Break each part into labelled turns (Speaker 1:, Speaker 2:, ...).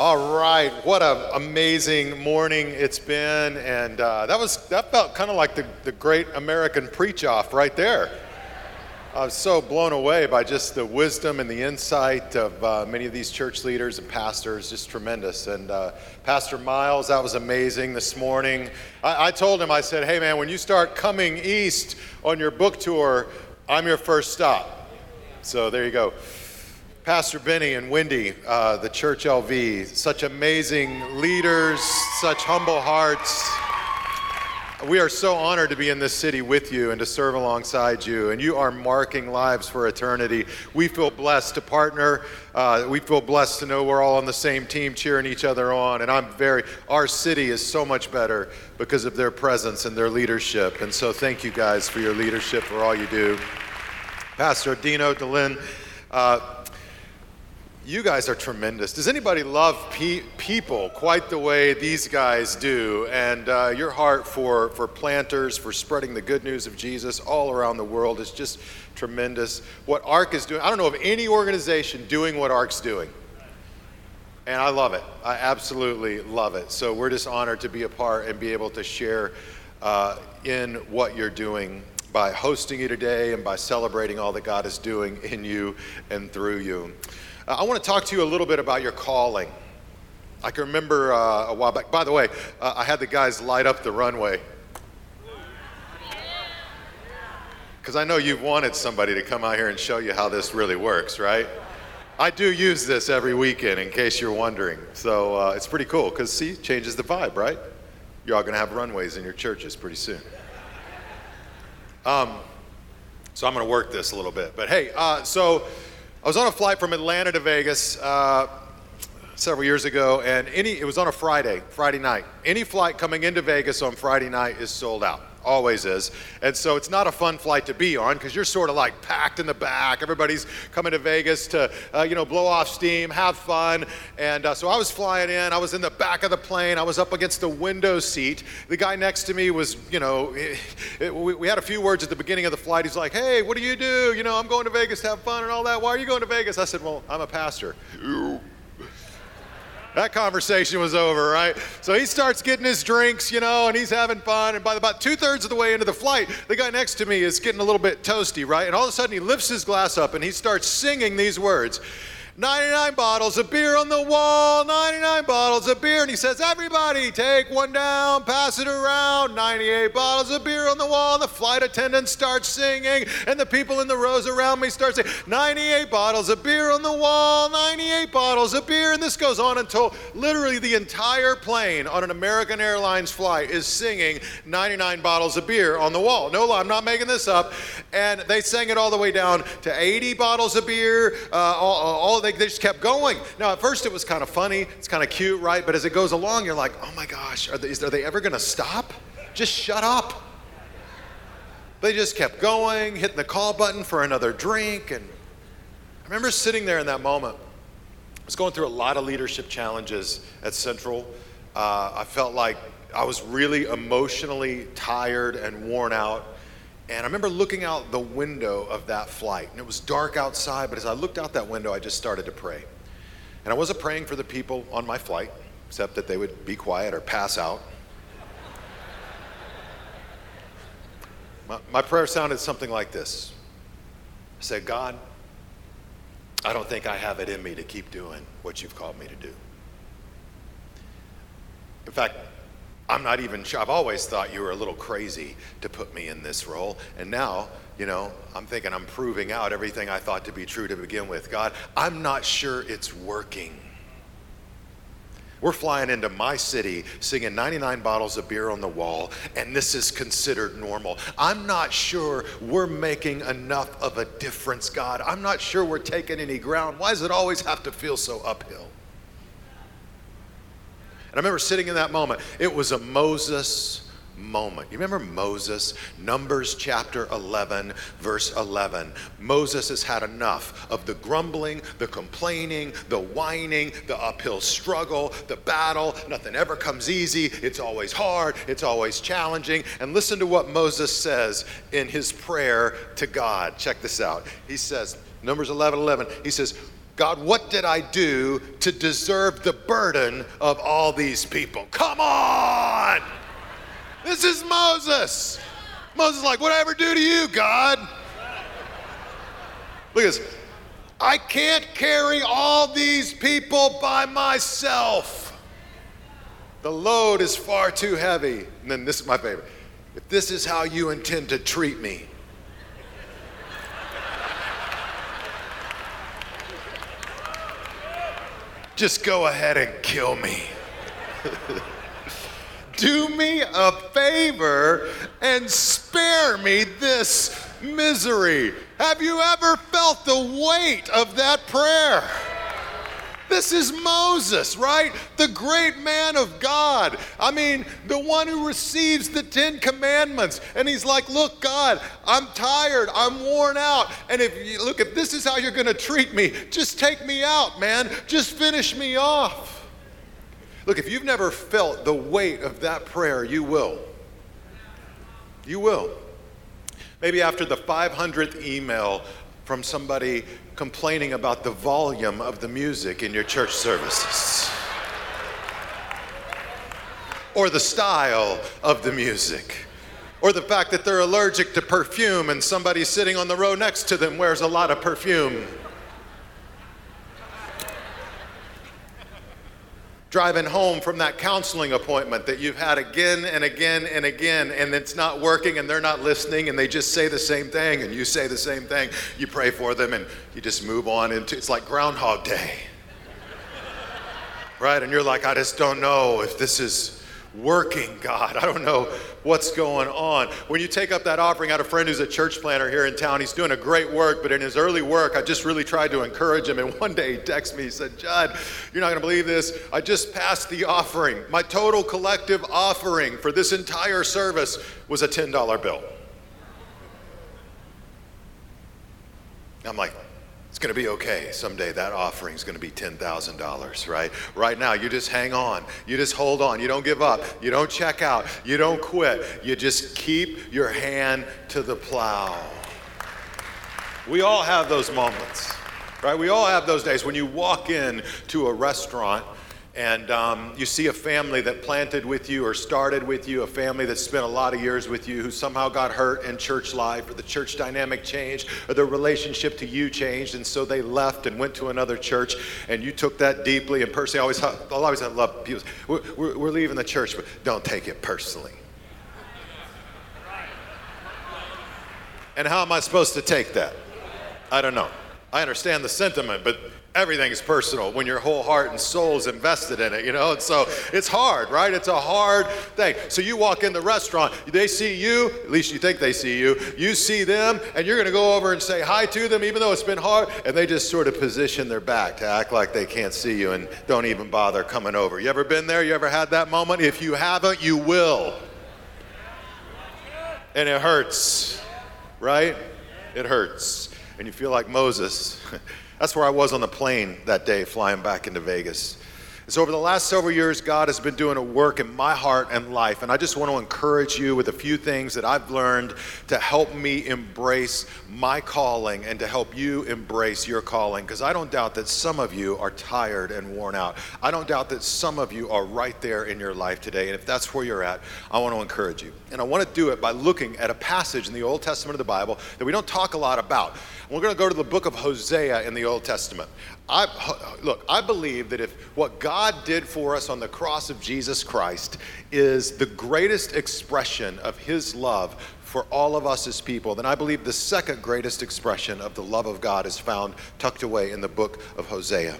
Speaker 1: All right, what an amazing morning it's been, and uh, that was that felt kind of like the, the great American preach off right there. I was so blown away by just the wisdom and the insight of uh, many of these church leaders and pastors, just tremendous. And uh, Pastor Miles, that was amazing this morning. I, I told him, I said, hey man, when you start coming east on your book tour, I'm your first stop. So there you go. Pastor Benny and Wendy, uh, the Church LV, such amazing leaders, such humble hearts. We are so honored to be in this city with you and to serve alongside you, and you are marking lives for eternity. We feel blessed to partner. Uh, we feel blessed to know we're all on the same team, cheering each other on. And I'm very, our city is so much better because of their presence and their leadership. And so, thank you guys for your leadership, for all you do. Pastor Dino DeLynn. Uh, you guys are tremendous. Does anybody love pe- people quite the way these guys do? And uh, your heart for, for planters, for spreading the good news of Jesus all around the world is just tremendous. What ARC is doing, I don't know of any organization doing what ARC's doing. And I love it. I absolutely love it. So we're just honored to be a part and be able to share uh, in what you're doing by hosting you today and by celebrating all that God is doing in you and through you. Uh, I want to talk to you a little bit about your calling. I can remember uh, a while back. By the way, uh, I had the guys light up the runway. Because I know you've wanted somebody to come out here and show you how this really works, right? I do use this every weekend in case you're wondering. So uh, it's pretty cool because, see, changes the vibe, right? You're all going to have runways in your churches pretty soon. Um, so I'm going to work this a little bit. But hey, uh, so I was on a flight from Atlanta to Vegas uh, several years ago, and any it was on a Friday, Friday night. Any flight coming into Vegas on Friday night is sold out. Always is. And so it's not a fun flight to be on because you're sort of like packed in the back. Everybody's coming to Vegas to, uh, you know, blow off steam, have fun. And uh, so I was flying in. I was in the back of the plane. I was up against the window seat. The guy next to me was, you know, it, it, we, we had a few words at the beginning of the flight. He's like, hey, what do you do? You know, I'm going to Vegas to have fun and all that. Why are you going to Vegas? I said, well, I'm a pastor. That conversation was over, right? So he starts getting his drinks, you know, and he's having fun. And by about two thirds of the way into the flight, the guy next to me is getting a little bit toasty, right? And all of a sudden he lifts his glass up and he starts singing these words 99 bottles of beer on the wall, 99 bottles of beer. And he says, Everybody, take one down, pass it around. 98 bottles of beer on the wall. And the flight attendant starts singing, and the people in the rows around me start saying, 98 bottles of beer on the wall, 98 bottles of beer. And this goes on until literally the entire plane on an American Airlines flight is singing 99 bottles of beer on the wall. No, I'm not making this up. And they sang it all the way down to 80 bottles of beer. Uh, all, all they they, they just kept going. Now, at first it was kind of funny, it's kind of cute, right? But as it goes along, you're like, oh my gosh, are they, are they ever going to stop? Just shut up. They just kept going, hitting the call button for another drink. And I remember sitting there in that moment. I was going through a lot of leadership challenges at Central. Uh, I felt like I was really emotionally tired and worn out. And I remember looking out the window of that flight, and it was dark outside, but as I looked out that window, I just started to pray. And I wasn't praying for the people on my flight, except that they would be quiet or pass out. my, my prayer sounded something like this I said, God, I don't think I have it in me to keep doing what you've called me to do. In fact, I'm not even sure. I've always thought you were a little crazy to put me in this role. And now, you know, I'm thinking I'm proving out everything I thought to be true to begin with. God, I'm not sure it's working. We're flying into my city singing 99 bottles of beer on the wall, and this is considered normal. I'm not sure we're making enough of a difference, God. I'm not sure we're taking any ground. Why does it always have to feel so uphill? And I remember sitting in that moment. It was a Moses moment. You remember Moses? Numbers chapter 11, verse 11. Moses has had enough of the grumbling, the complaining, the whining, the uphill struggle, the battle. Nothing ever comes easy. It's always hard. It's always challenging. And listen to what Moses says in his prayer to God. Check this out. He says, Numbers 11, 11, he says, God, what did I do to deserve the burden of all these people? Come on! This is Moses. Moses like, what I ever do to you, God? Look at this. I can't carry all these people by myself. The load is far too heavy. And then this is my favorite. If this is how you intend to treat me, just go ahead and kill me. Do me a favor and spare me this misery. Have you ever felt the weight of that prayer? This is Moses, right? The great man of God. I mean, the one who receives the Ten Commandments. And he's like, Look, God, I'm tired. I'm worn out. And if you look, if this is how you're going to treat me, just take me out, man. Just finish me off. Look, if you've never felt the weight of that prayer, you will. You will. Maybe after the 500th email from somebody complaining about the volume of the music in your church services or the style of the music or the fact that they're allergic to perfume and somebody sitting on the row next to them wears a lot of perfume. Driving home from that counseling appointment that you've had again and again and again, and it's not working and they're not listening and they just say the same thing and you say the same thing. You pray for them and you just move on into it's like Groundhog Day. right? And you're like, I just don't know if this is working, God. I don't know what's going on. When you take up that offering, I had a friend who's a church planter here in town. He's doing a great work, but in his early work, I just really tried to encourage him. And one day he texted me, he said, Jud, you're not going to believe this. I just passed the offering. My total collective offering for this entire service was a $10 bill. I'm like, going to be okay. Someday that offering is going to be $10,000, right? Right now, you just hang on. You just hold on. You don't give up. You don't check out. You don't quit. You just keep your hand to the plow. We all have those moments, right? We all have those days when you walk in to a restaurant and um, you see a family that planted with you or started with you, a family that spent a lot of years with you who somehow got hurt in church life, or the church dynamic changed, or their relationship to you changed, and so they left and went to another church, and you took that deeply. And personally, I always, I always love people. We're, we're, we're leaving the church, but don't take it personally. And how am I supposed to take that? I don't know. I understand the sentiment, but everything is personal when your whole heart and soul is invested in it, you know? And so it's hard, right? It's a hard thing. So you walk in the restaurant, they see you, at least you think they see you, you see them, and you're gonna go over and say hi to them, even though it's been hard, and they just sort of position their back to act like they can't see you and don't even bother coming over. You ever been there? You ever had that moment? If you haven't, you will. And it hurts, right? It hurts. And you feel like Moses. That's where I was on the plane that day flying back into Vegas. And so, over the last several years, God has been doing a work in my heart and life. And I just want to encourage you with a few things that I've learned to help me embrace my calling and to help you embrace your calling. Because I don't doubt that some of you are tired and worn out. I don't doubt that some of you are right there in your life today. And if that's where you're at, I want to encourage you. And I want to do it by looking at a passage in the Old Testament of the Bible that we don't talk a lot about. We're going to go to the book of Hosea in the Old Testament. I, look, I believe that if what God did for us on the cross of Jesus Christ is the greatest expression of his love for all of us as people, then I believe the second greatest expression of the love of God is found tucked away in the book of Hosea.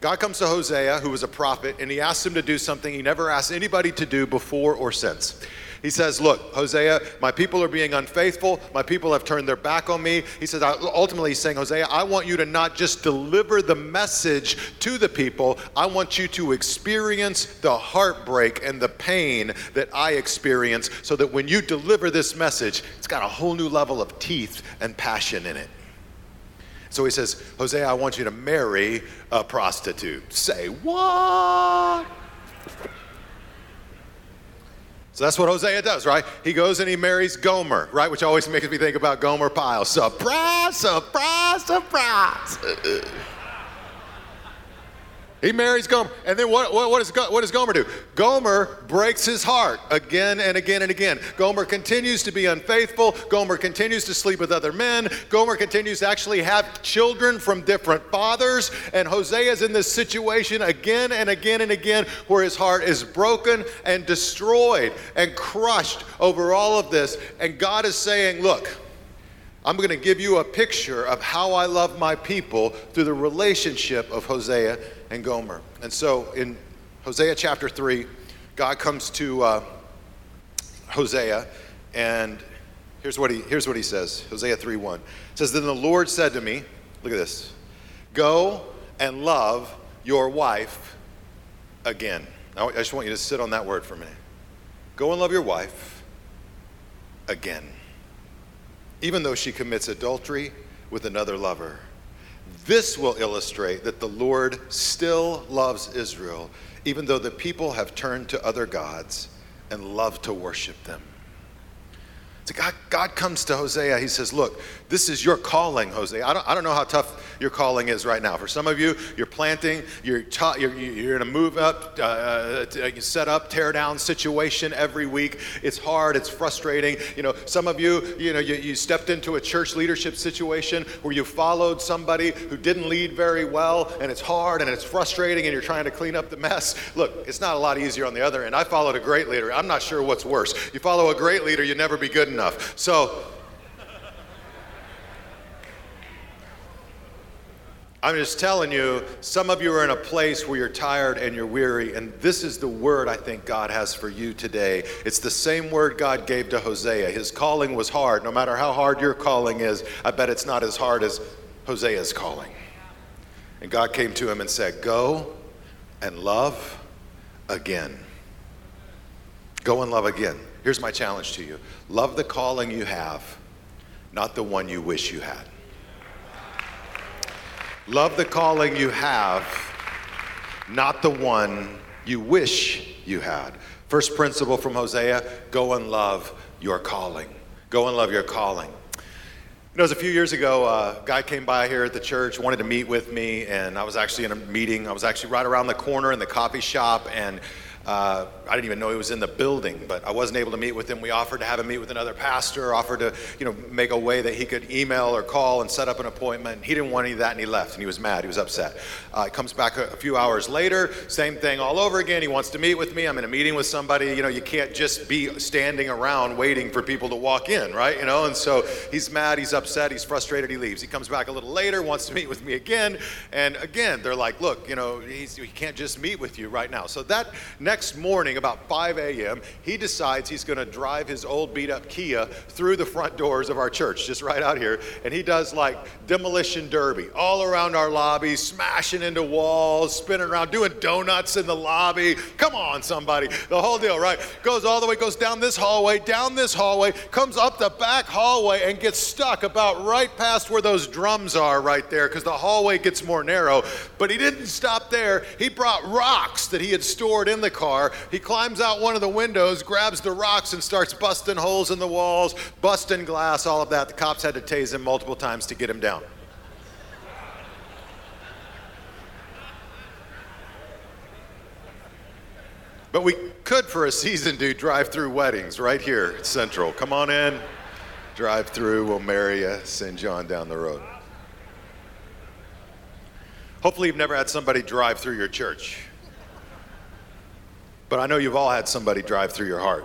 Speaker 1: God comes to Hosea, who was a prophet, and he asks him to do something he never asked anybody to do before or since. He says, Look, Hosea, my people are being unfaithful. My people have turned their back on me. He says, ultimately, he's saying, Hosea, I want you to not just deliver the message to the people, I want you to experience the heartbreak and the pain that I experience so that when you deliver this message, it's got a whole new level of teeth and passion in it. So he says, Hosea, I want you to marry a prostitute. Say, what? So that's what Hosea does, right? He goes and he marries Gomer, right? Which always makes me think about Gomer Pyle. Surprise, surprise, surprise. He marries Gomer. And then what, what, does, what does Gomer do? Gomer breaks his heart again and again and again. Gomer continues to be unfaithful. Gomer continues to sleep with other men. Gomer continues to actually have children from different fathers. And Hosea is in this situation again and again and again where his heart is broken and destroyed and crushed over all of this. And God is saying, Look, I'm going to give you a picture of how I love my people through the relationship of Hosea and Gomer. And so in Hosea chapter 3, God comes to uh, Hosea, and here's what, he, here's what he says Hosea 3 1. It says, Then the Lord said to me, Look at this, go and love your wife again. Now, I just want you to sit on that word for a minute. Go and love your wife again even though she commits adultery with another lover. This will illustrate that the Lord still loves Israel, even though the people have turned to other gods and love to worship them. So God, God comes to Hosea. He says, Look, this is your calling, Hosea. I don't, I don't know how tough your calling is right now. For some of you, you're planting, you're, ta- you're, you're in a move up, uh, uh set up, tear down situation every week. It's hard, it's frustrating. You know, some of you, you know, you, you stepped into a church leadership situation where you followed somebody who didn't lead very well, and it's hard and it's frustrating, and you're trying to clean up the mess. Look, it's not a lot easier on the other end. I followed a great leader. I'm not sure what's worse. You follow a great leader, you never be good enough. So, I'm just telling you, some of you are in a place where you're tired and you're weary, and this is the word I think God has for you today. It's the same word God gave to Hosea. His calling was hard. No matter how hard your calling is, I bet it's not as hard as Hosea's calling. And God came to him and said, Go and love again. Go and love again. Here's my challenge to you love the calling you have, not the one you wish you had. Love the calling you have, not the one you wish you had. First principle from Hosea go and love your calling. Go and love your calling. You know, it was a few years ago, a guy came by here at the church, wanted to meet with me, and I was actually in a meeting. I was actually right around the corner in the coffee shop, and uh, I didn't even know he was in the building, but I wasn't able to meet with him. We offered to have him meet with another pastor, offered to, you know, make a way that he could email or call and set up an appointment. He didn't want any of that, and he left, and he was mad. He was upset. Uh, he comes back a, a, few hours later, same thing all over again. He wants to meet with me. I'm in a meeting with somebody. You know, you can't just be standing around waiting for people to walk in, right? You know, and so he's mad, he's upset, he's frustrated, he leaves. He comes back a little later, wants to meet with me again, and again, they're like, look, you know, he can't just meet with you right now. So that next morning, about about 5 a.m., he decides he's going to drive his old beat up Kia through the front doors of our church, just right out here. And he does like demolition derby all around our lobby, smashing into walls, spinning around, doing donuts in the lobby. Come on, somebody. The whole deal, right? Goes all the way, goes down this hallway, down this hallway, comes up the back hallway, and gets stuck about right past where those drums are right there because the hallway gets more narrow. But he didn't stop there. He brought rocks that he had stored in the car. He climbs out one of the windows, grabs the rocks, and starts busting holes in the walls, busting glass, all of that. The cops had to tase him multiple times to get him down. But we could, for a season, do drive through weddings right here at Central. Come on in, drive through, we'll marry you, send John down the road. Hopefully, you've never had somebody drive through your church. But I know you've all had somebody drive through your heart.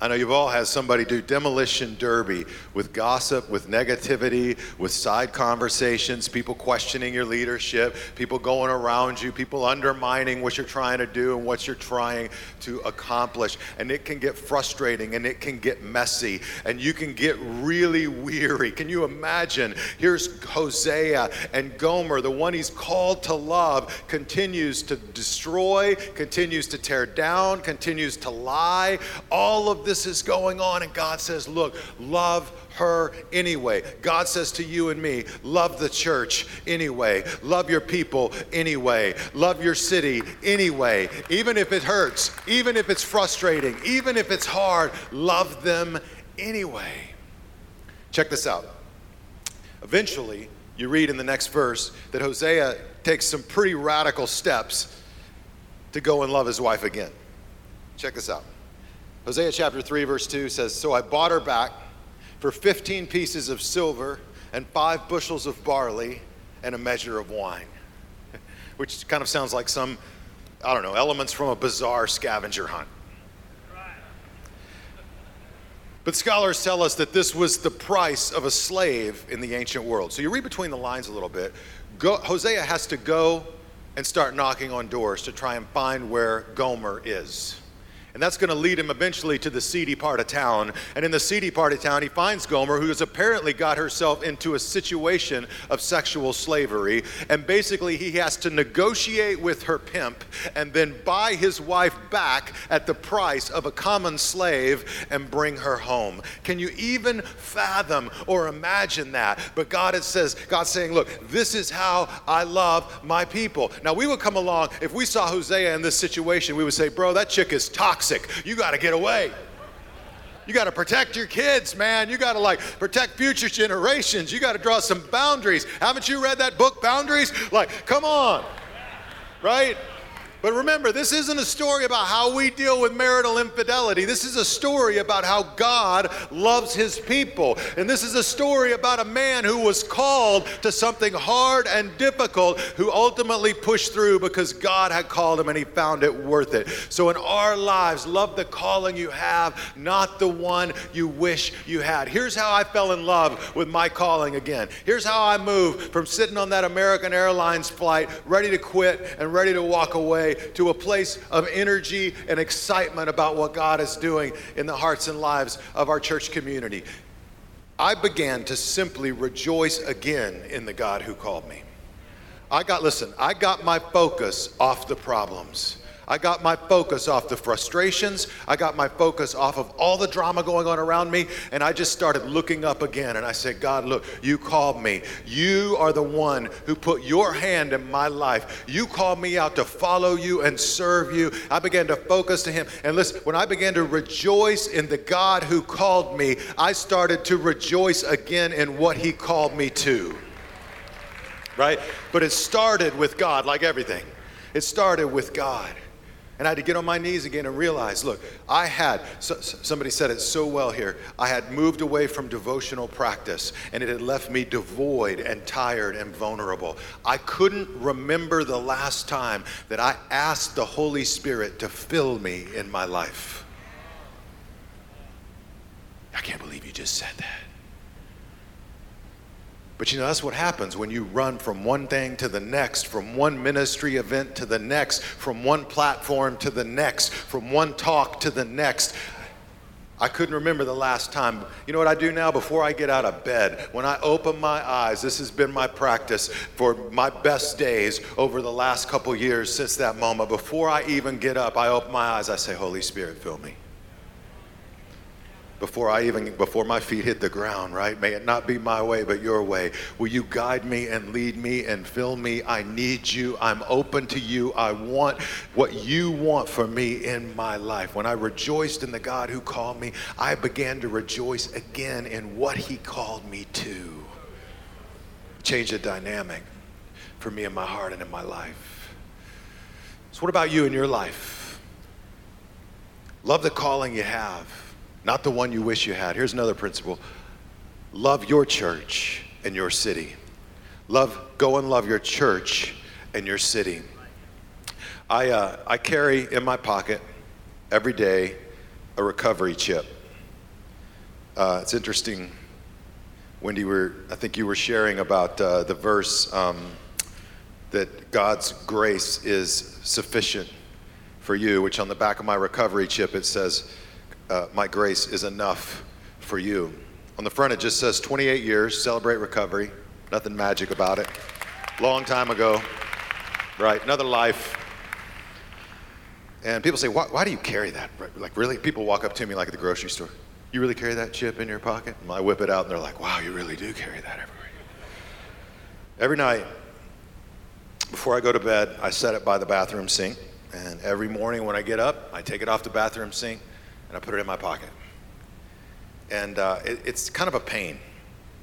Speaker 1: I know you've all had somebody do demolition derby with gossip, with negativity, with side conversations, people questioning your leadership, people going around you, people undermining what you're trying to do and what you're trying to accomplish. And it can get frustrating and it can get messy and you can get really weary. Can you imagine? Here's Hosea and Gomer, the one he's called to love, continues to destroy, continues to tear down, continues to lie. All of this is going on, and God says, Look, love her anyway. God says to you and me, love the church anyway. Love your people anyway. Love your city anyway. Even if it hurts, even if it's frustrating, even if it's hard, love them anyway. Check this out. Eventually, you read in the next verse that Hosea takes some pretty radical steps to go and love his wife again. Check this out. Hosea chapter 3, verse 2 says, So I bought her back for 15 pieces of silver and five bushels of barley and a measure of wine. Which kind of sounds like some, I don't know, elements from a bizarre scavenger hunt. But scholars tell us that this was the price of a slave in the ancient world. So you read between the lines a little bit. Go, Hosea has to go and start knocking on doors to try and find where Gomer is. And that's going to lead him eventually to the seedy part of town. And in the seedy part of town, he finds Gomer, who has apparently got herself into a situation of sexual slavery. And basically, he has to negotiate with her pimp and then buy his wife back at the price of a common slave and bring her home. Can you even fathom or imagine that? But God it says, God's saying, look, this is how I love my people. Now, we would come along, if we saw Hosea in this situation, we would say, bro, that chick is toxic toxic. You got to get away. You got to protect your kids, man. You got to like protect future generations. You got to draw some boundaries. Haven't you read that book, Boundaries? Like, come on. Right? But remember, this isn't a story about how we deal with marital infidelity. This is a story about how God loves his people. And this is a story about a man who was called to something hard and difficult, who ultimately pushed through because God had called him and he found it worth it. So in our lives, love the calling you have, not the one you wish you had. Here's how I fell in love with my calling again. Here's how I moved from sitting on that American Airlines flight, ready to quit and ready to walk away to a place of energy and excitement about what God is doing in the hearts and lives of our church community. I began to simply rejoice again in the God who called me. I got, listen, I got my focus off the problems. I got my focus off the frustrations. I got my focus off of all the drama going on around me. And I just started looking up again. And I said, God, look, you called me. You are the one who put your hand in my life. You called me out to follow you and serve you. I began to focus to Him. And listen, when I began to rejoice in the God who called me, I started to rejoice again in what He called me to. Right? But it started with God, like everything. It started with God. And I had to get on my knees again and realize look, I had, so, somebody said it so well here, I had moved away from devotional practice and it had left me devoid and tired and vulnerable. I couldn't remember the last time that I asked the Holy Spirit to fill me in my life. I can't believe you just said that. But you know, that's what happens when you run from one thing to the next, from one ministry event to the next, from one platform to the next, from one talk to the next. I couldn't remember the last time. You know what I do now before I get out of bed? When I open my eyes, this has been my practice for my best days over the last couple years since that moment. Before I even get up, I open my eyes, I say, Holy Spirit, fill me before I even before my feet hit the ground, right? May it not be my way, but your way. Will you guide me and lead me and fill me? I need you. I'm open to you. I want what you want for me in my life. When I rejoiced in the God who called me, I began to rejoice again in what he called me to. Change the dynamic for me in my heart and in my life. So what about you in your life? Love the calling you have not the one you wish you had. Here's another principle love your church and your city. Love, go and love your church and your city. I, uh, I carry in my pocket every day a recovery chip. Uh, it's interesting, Wendy. Were I think you were sharing about uh, the verse um, that God's grace is sufficient for you, which on the back of my recovery chip it says, uh, my grace is enough for you. On the front, it just says 28 years, celebrate recovery. Nothing magic about it. Long time ago, right? Another life. And people say, why, why do you carry that? Like, really? People walk up to me like at the grocery store. You really carry that chip in your pocket? And I whip it out and they're like, wow, you really do carry that everywhere. Every night, before I go to bed, I set it by the bathroom sink. And every morning when I get up, I take it off the bathroom sink and I put it in my pocket. And uh, it, it's kind of a pain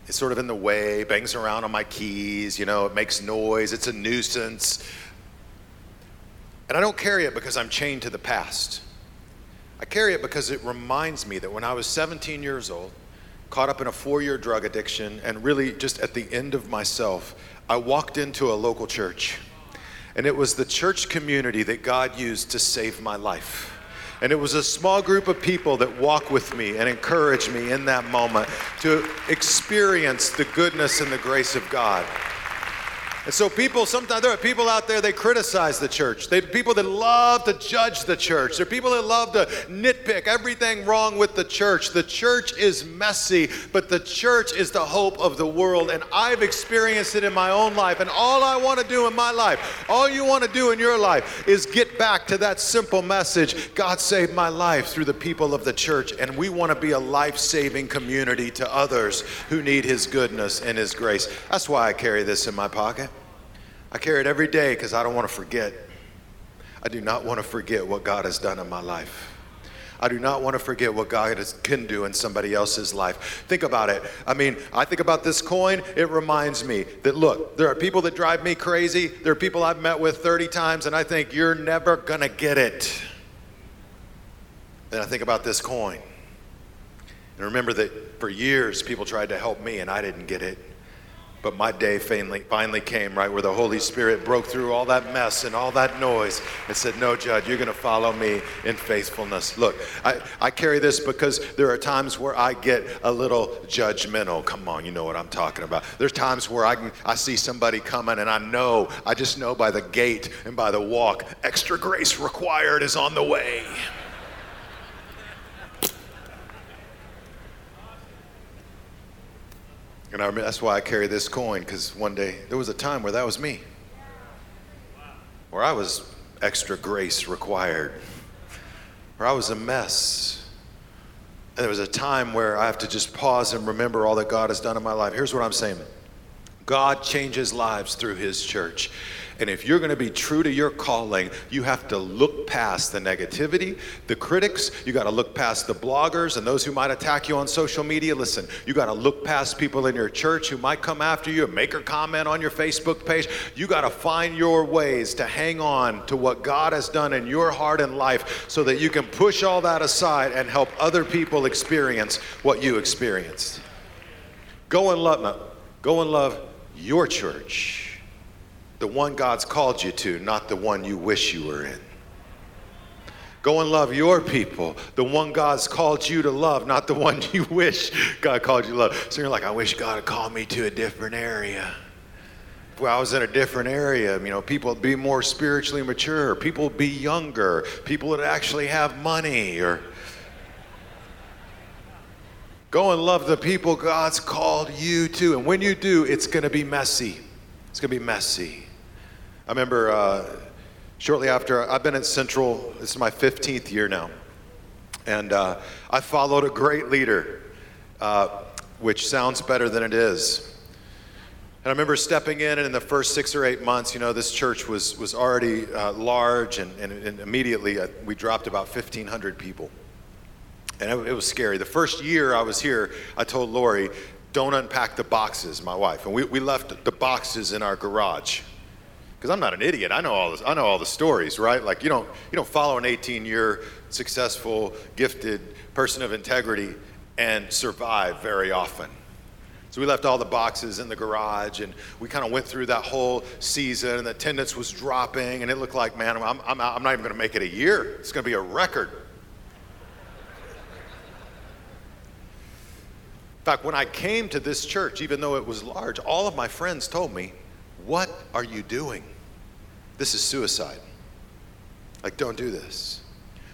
Speaker 1: It's sort of in the way, bangs around on my keys, you know, it makes noise, it's a nuisance. And I don't carry it because I'm chained to the past. I carry it because it reminds me that when I was 17 years old, caught up in a four year drug addiction, and really just at the end of myself, I walked into a local church. And it was the church community that God used to save my life. And it was a small group of people that walk with me and encourage me in that moment to experience the goodness and the grace of God. And so people, sometimes there are people out there, they criticize the church. They people that love to judge the church. There are people that love to nitpick everything wrong with the church. The church is messy, but the church is the hope of the world. And I've experienced it in my own life. And all I want to do in my life, all you want to do in your life is get back to that simple message. God saved my life through the people of the church. And we want to be a life-saving community to others who need his goodness and his grace. That's why I carry this in my pocket. I carry it every day because I don't want to forget. I do not want to forget what God has done in my life. I do not want to forget what God can do in somebody else's life. Think about it. I mean, I think about this coin, it reminds me that look, there are people that drive me crazy. There are people I've met with 30 times, and I think you're never going to get it. Then I think about this coin. And remember that for years people tried to help me, and I didn't get it. But my day finally, finally came, right, where the Holy Spirit broke through all that mess and all that noise and said, No, Jud, you're going to follow me in faithfulness. Look, I, I carry this because there are times where I get a little judgmental. Come on, you know what I'm talking about. There's times where I, can, I see somebody coming and I know, I just know by the gait and by the walk, extra grace required is on the way. And I, that's why I carry this coin, because one day there was a time where that was me, where I was extra grace required, where I was a mess. And there was a time where I have to just pause and remember all that God has done in my life. Here's what I'm saying God changes lives through His church. And if you're going to be true to your calling, you have to look past the negativity, the critics. You got to look past the bloggers and those who might attack you on social media. Listen, you got to look past people in your church who might come after you and make a comment on your Facebook page. You got to find your ways to hang on to what God has done in your heart and life so that you can push all that aside and help other people experience what you experienced. Go and love, go and love your church the one God's called you to, not the one you wish you were in. Go and love your people, the one God's called you to love, not the one you wish God called you to love. So you're like, I wish God had called me to a different area. If I was in a different area, you know, people would be more spiritually mature, people would be younger, people would actually have money, or go and love the people God's called you to. And when you do, it's going to be messy. It's going to be messy. I remember uh, shortly after, I've been at Central, this is my 15th year now. And uh, I followed a great leader, uh, which sounds better than it is. And I remember stepping in, and in the first six or eight months, you know, this church was, was already uh, large, and, and, and immediately uh, we dropped about 1,500 people. And it, it was scary. The first year I was here, I told Lori, don't unpack the boxes, my wife. And we, we left the boxes in our garage because I'm not an idiot. I know all this. I know all the stories, right? Like you don't you don't follow an 18-year successful, gifted person of integrity and survive very often. So we left all the boxes in the garage, and we kind of went through that whole season. And the attendance was dropping, and it looked like, man, I'm, I'm, I'm not even going to make it a year. It's going to be a record. Fact, when I came to this church, even though it was large, all of my friends told me, What are you doing? This is suicide. Like, don't do this.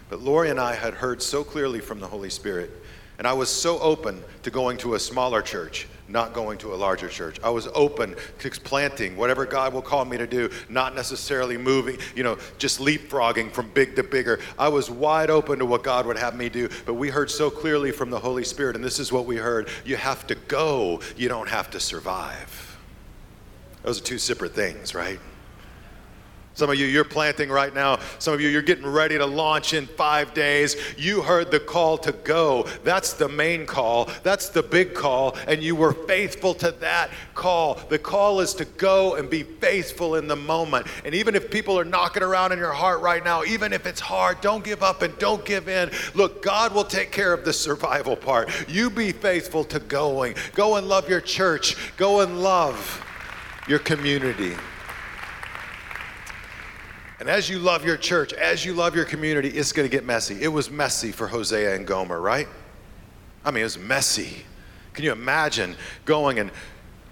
Speaker 1: But Lori and I had heard so clearly from the Holy Spirit, and I was so open to going to a smaller church, not going to a larger church. I was open to planting whatever God will call me to do, not necessarily moving, you know, just leapfrogging from big to bigger. I was wide open to what God would have me do, but we heard so clearly from the Holy Spirit, and this is what we heard you have to go, you don't have to survive. Those are two separate things, right? Some of you, you're planting right now. Some of you, you're getting ready to launch in five days. You heard the call to go. That's the main call. That's the big call. And you were faithful to that call. The call is to go and be faithful in the moment. And even if people are knocking around in your heart right now, even if it's hard, don't give up and don't give in. Look, God will take care of the survival part. You be faithful to going. Go and love your church. Go and love your community. And as you love your church, as you love your community, it's going to get messy. It was messy for Hosea and Gomer, right? I mean, it was messy. Can you imagine going and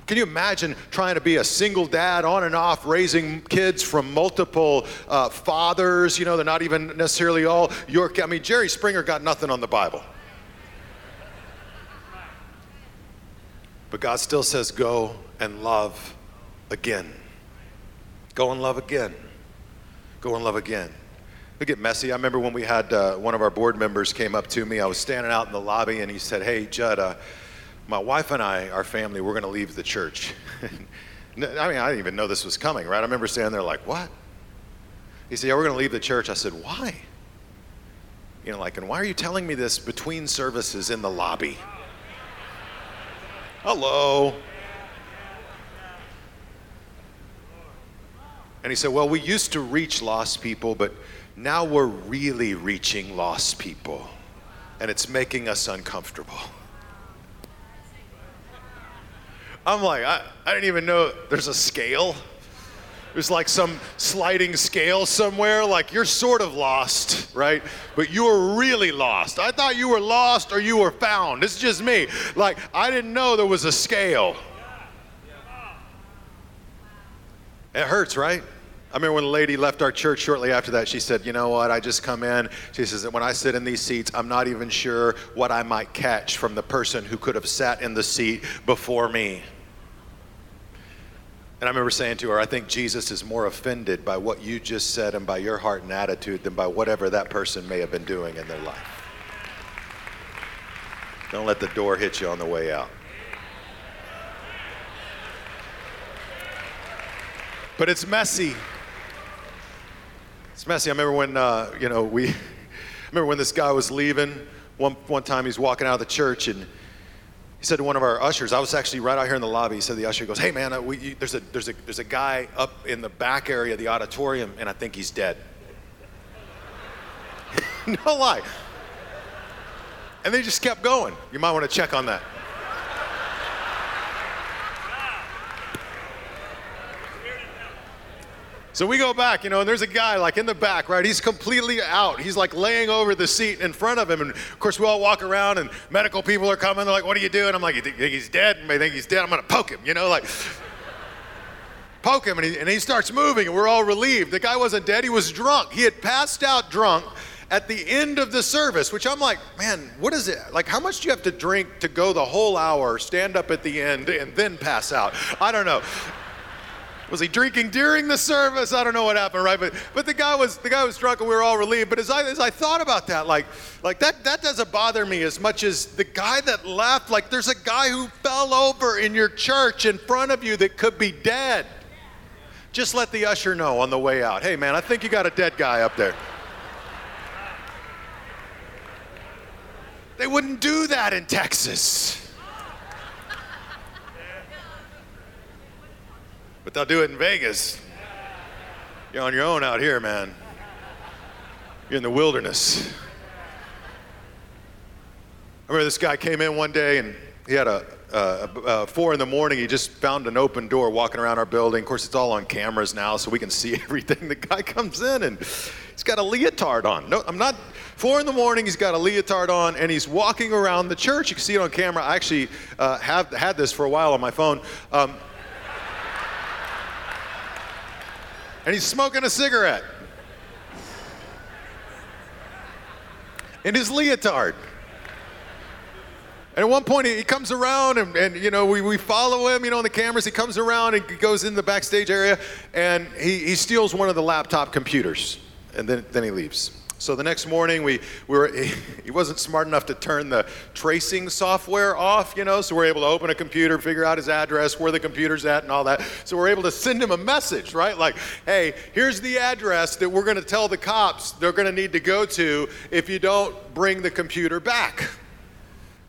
Speaker 1: can you imagine trying to be a single dad on and off, raising kids from multiple uh, fathers? You know, they're not even necessarily all your. I mean, Jerry Springer got nothing on the Bible. But God still says, go and love again. Go and love again go and love again. It get messy. I remember when we had uh, one of our board members came up to me. I was standing out in the lobby, and he said, "Hey, Jud, uh, my wife and I, our family, we're going to leave the church." I mean, I didn't even know this was coming, right? I remember standing there like, "What?" He said, "Yeah, we're going to leave the church." I said, "Why?" You know, like, and why are you telling me this between services in the lobby? Hello. And he said, Well, we used to reach lost people, but now we're really reaching lost people. And it's making us uncomfortable. I'm like, I, I didn't even know there's a scale. There's like some sliding scale somewhere, like you're sort of lost, right? But you are really lost. I thought you were lost or you were found. It's just me. Like, I didn't know there was a scale. It hurts, right? I remember when a lady left our church shortly after that, she said, You know what? I just come in. She says that when I sit in these seats, I'm not even sure what I might catch from the person who could have sat in the seat before me. And I remember saying to her, I think Jesus is more offended by what you just said and by your heart and attitude than by whatever that person may have been doing in their life. Don't let the door hit you on the way out. But it's messy. It's messy. I remember when, uh, you know, we, remember when this guy was leaving. One, one time he's walking out of the church and he said to one of our ushers, I was actually right out here in the lobby. He said the usher goes, "Hey man, uh, we, you, there's a there's a there's a guy up in the back area of the auditorium, and I think he's dead." no lie. And they just kept going. You might want to check on that. So we go back, you know, and there's a guy like in the back, right? He's completely out. He's like laying over the seat in front of him. And of course, we all walk around, and medical people are coming. They're like, What are you doing? I'm like, You think he's dead? And they think he's dead. I'm going to poke him, you know, like poke him. And he, and he starts moving, and we're all relieved. The guy wasn't dead, he was drunk. He had passed out drunk at the end of the service, which I'm like, man, what is it? Like, how much do you have to drink to go the whole hour, stand up at the end, and then pass out? I don't know. Was he drinking during the service? I don't know what happened, right? But but the guy was the guy was drunk and we were all relieved. But as I as I thought about that, like like that that doesn't bother me as much as the guy that left. Like there's a guy who fell over in your church in front of you that could be dead. Just let the usher know on the way out. Hey man, I think you got a dead guy up there. They wouldn't do that in Texas. But they'll do it in Vegas. You're on your own out here, man. You're in the wilderness. I remember this guy came in one day and he had a, four in the morning. He just found an open door walking around our building. Of course, it's all on cameras now, so we can see everything. The guy comes in and he's got a leotard on. No, I'm not. Four in the morning, he's got a leotard on, and he's walking around the church. You can see it on camera. I actually uh, have had this for a while on my phone. Um, and he's smoking a cigarette in his leotard. And at one point, he comes around, and, and you know, we, we follow him, you know, on the cameras. He comes around and he goes in the backstage area, and he, he steals one of the laptop computers, and then, then he leaves. So the next morning, we, we were, he wasn't smart enough to turn the tracing software off, you know, so we're able to open a computer, figure out his address, where the computer's at, and all that. So we're able to send him a message, right? Like, hey, here's the address that we're going to tell the cops they're going to need to go to if you don't bring the computer back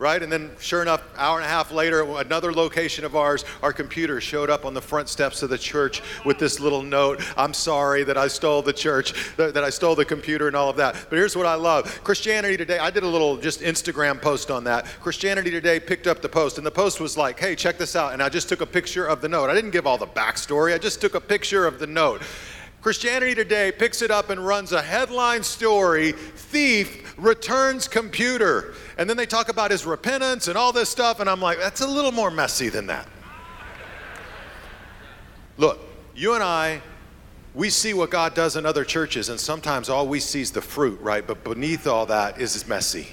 Speaker 1: right? And then, sure enough, hour and a half later, another location of ours, our computer showed up on the front steps of the church with this little note I'm sorry that I stole the church, that, I stole the computer and all of that. But here's what I love Christianity Today, I did a little just Instagram post on that. Christianity Today picked up the post, and the post was like, hey, check this out. And I just took a picture of the note. I didn't give all the backstory, I just took a picture of the note. Christianity Today picks it up and runs a headline story Thief returns computer. And then they talk about his repentance and all this stuff, and I'm like, that's a little more messy than that. Look, you and I, we see what God does in other churches, and sometimes all we see is the fruit, right? But beneath all that is messy.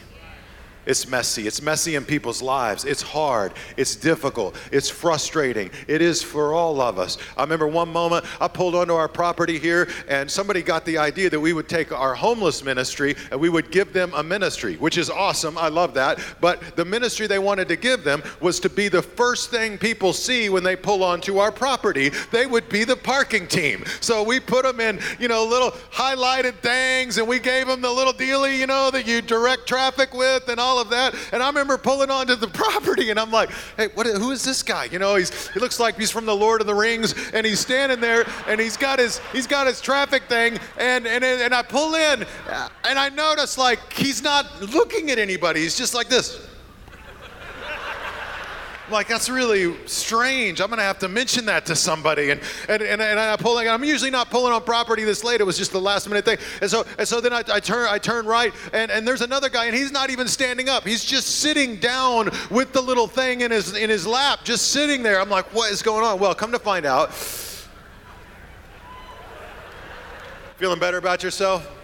Speaker 1: It's messy. It's messy in people's lives. It's hard. It's difficult. It's frustrating. It is for all of us. I remember one moment I pulled onto our property here and somebody got the idea that we would take our homeless ministry and we would give them a ministry, which is awesome. I love that. But the ministry they wanted to give them was to be the first thing people see when they pull onto our property. They would be the parking team. So we put them in, you know, little highlighted things and we gave them the little dealie, you know, that you direct traffic with and all of that. And I remember pulling onto the property and I'm like, hey, what, who is this guy? You know, he's, he looks like he's from the Lord of the Rings and he's standing there and he's got his, he's got his traffic thing. And, and, and I pull in and I notice like he's not looking at anybody. He's just like this like that's really strange. I'm gonna have to mention that to somebody. And and, and, and I pull. I'm usually not pulling on property this late. It was just the last minute thing. And so and so then I, I turn I turn right, and, and there's another guy, and he's not even standing up. He's just sitting down with the little thing in his in his lap, just sitting there. I'm like, what is going on? Well, come to find out. Feeling better about yourself?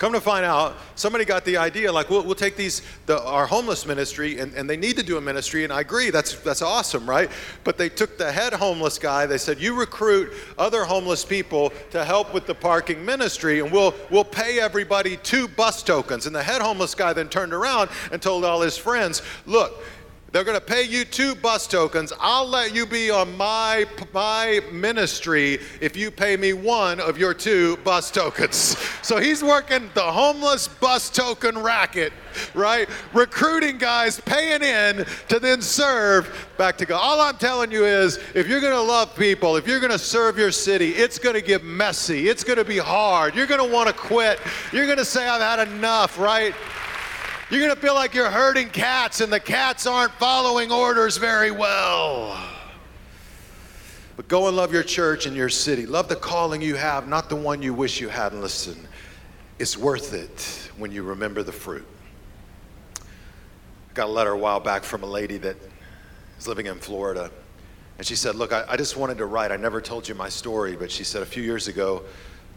Speaker 1: Come to find out, somebody got the idea like, we'll, we'll take these, the, our homeless ministry, and, and they need to do a ministry, and I agree, that's, that's awesome, right? But they took the head homeless guy, they said, you recruit other homeless people to help with the parking ministry, and we'll, we'll pay everybody two bus tokens. And the head homeless guy then turned around and told all his friends, look, they're going to pay you two bus tokens. I'll let you be on my, my ministry if you pay me one of your two bus tokens. So he's working the homeless bus token racket, right? Recruiting guys, paying in to then serve back to God. All I'm telling you is if you're going to love people, if you're going to serve your city, it's going to get messy. It's going to be hard. You're going to want to quit. You're going to say, I've had enough, right? You're going to feel like you're herding cats and the cats aren't following orders very well. But go and love your church and your city. Love the calling you have, not the one you wish you had. And listen, it's worth it when you remember the fruit. I got a letter a while back from a lady that is living in Florida. And she said, Look, I, I just wanted to write. I never told you my story, but she said, A few years ago,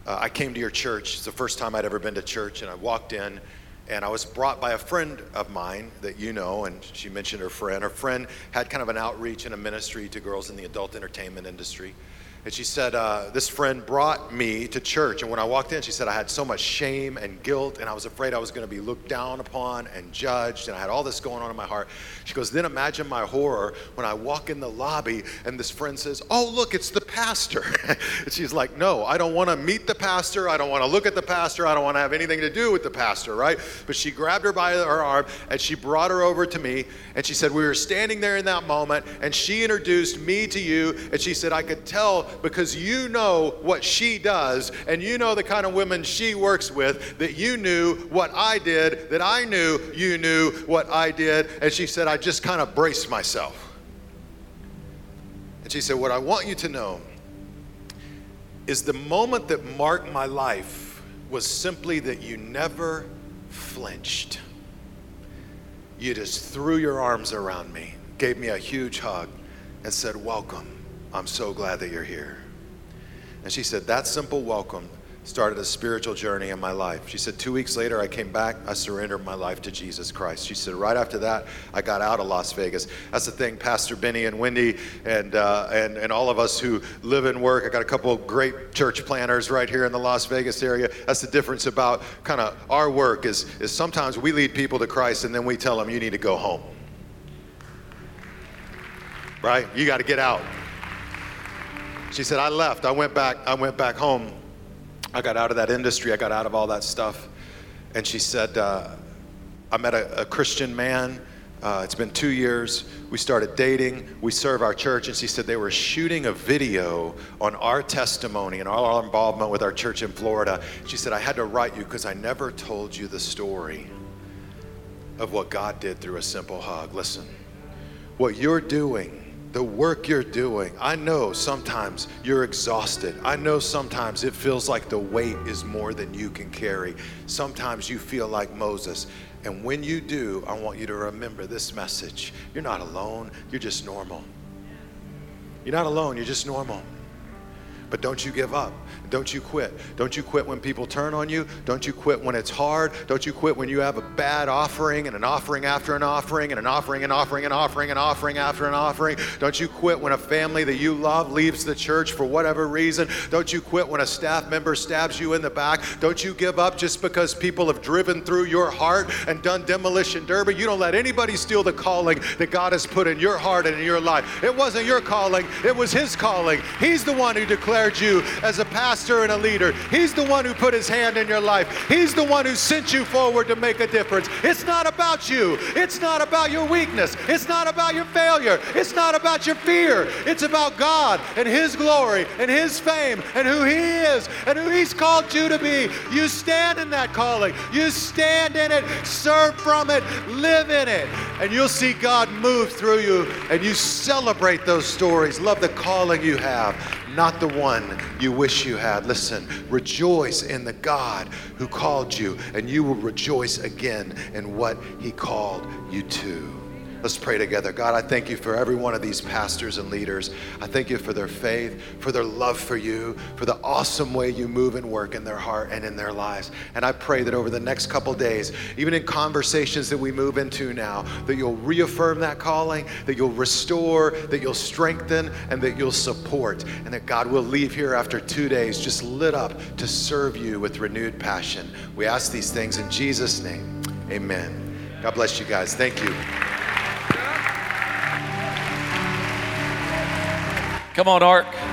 Speaker 1: uh, I came to your church. It's the first time I'd ever been to church. And I walked in and I was brought by a friend of mine that you know, and she mentioned her friend. Her friend had kind of an outreach and a ministry to girls in the adult entertainment industry. And she said, uh, This friend brought me to church. And when I walked in, she said, I had so much shame and guilt, and I was afraid I was going to be looked down upon and judged. And I had all this going on in my heart. She goes, Then imagine my horror when I walk in the lobby and this friend says, Oh, look, it's the pastor. and she's like, No, I don't want to meet the pastor. I don't want to look at the pastor. I don't want to have anything to do with the pastor, right? But she grabbed her by her arm and she brought her over to me. And she said, We were standing there in that moment, and she introduced me to you. And she said, I could tell because you know what she does and you know the kind of women she works with, that you knew what I did, that I knew you knew what I did. And she said, I just kind of braced myself. And she said, What I want you to know is the moment that marked my life was simply that you never flinched. You just threw your arms around me, gave me a huge hug, and said, Welcome. I'm so glad that you're here. And she said, That simple welcome started a spiritual journey in my life. She said, Two weeks later, I came back, I surrendered my life to Jesus Christ. She said, Right after that, I got out of Las Vegas. That's the thing, Pastor Benny and Wendy, and, uh, and, and all of us who live and work. I got a couple of great church planters right here in the Las Vegas area. That's the difference about kind of our work is, is sometimes we lead people to Christ and then we tell them, You need to go home. Right? You got to get out. She said, I left. I went back. I went back home I got out of that industry, I got out of all that stuff. And she said, uh, I met a, a Christian man. Uh, it's been two years. We started dating. We serve our church. And she said they were shooting a video on our testimony and all our involvement with our church in Florida. She said, I had to write you because I never told you the story of what God did through a simple hug. Listen, what you're doing the work you're doing. I know sometimes you're exhausted. I know sometimes it feels like the weight is more than you can carry. Sometimes you feel like Moses. And when you do, I want you to remember this message. You're not alone, you're just normal. You're not alone, you're just normal. But don't you give up. Don't you quit. Don't you quit when people turn on you. Don't you quit when it's hard. Don't you quit when you have a bad offering and an offering after an offering and an offering and offering and offering and offering after an offering. Don't you quit when a family that you love leaves the church for whatever reason. Don't you quit when a staff member stabs you in the back. Don't you give up just because people have driven through your heart and done demolition derby. You don't let anybody steal the calling that God has put in your heart and in your life. It wasn't your calling, it was His calling. He's the one who declared you as a pastor pastor and a leader. He's the one who put his hand in your life. He's the one who sent you forward to make a difference. It's not about you. It's not about your weakness. It's not about your failure. It's not about your fear. It's about God and his glory and his fame and who he is and who he's called you to be. You stand in that calling. You stand in it, serve from it, live in it, and you'll see God move through you and you celebrate those stories. Love the calling you have not the one you wish you had. Listen, rejoice in the God who called you, and you will rejoice again in what he called you to. Let's pray together. God, I thank you for every one of these pastors and leaders. I thank you for their faith, for their love for you, for the awesome way you move and work in their heart and in their lives. And I pray that over the next couple days, even in conversations that we move into now, that you'll reaffirm that calling, that you'll restore, that you'll strengthen, and that you'll support. And that God will leave here after two days just lit up to serve you with renewed passion. We ask these things in Jesus' name. Amen. God bless you guys. Thank you.
Speaker 2: Come on, Ark.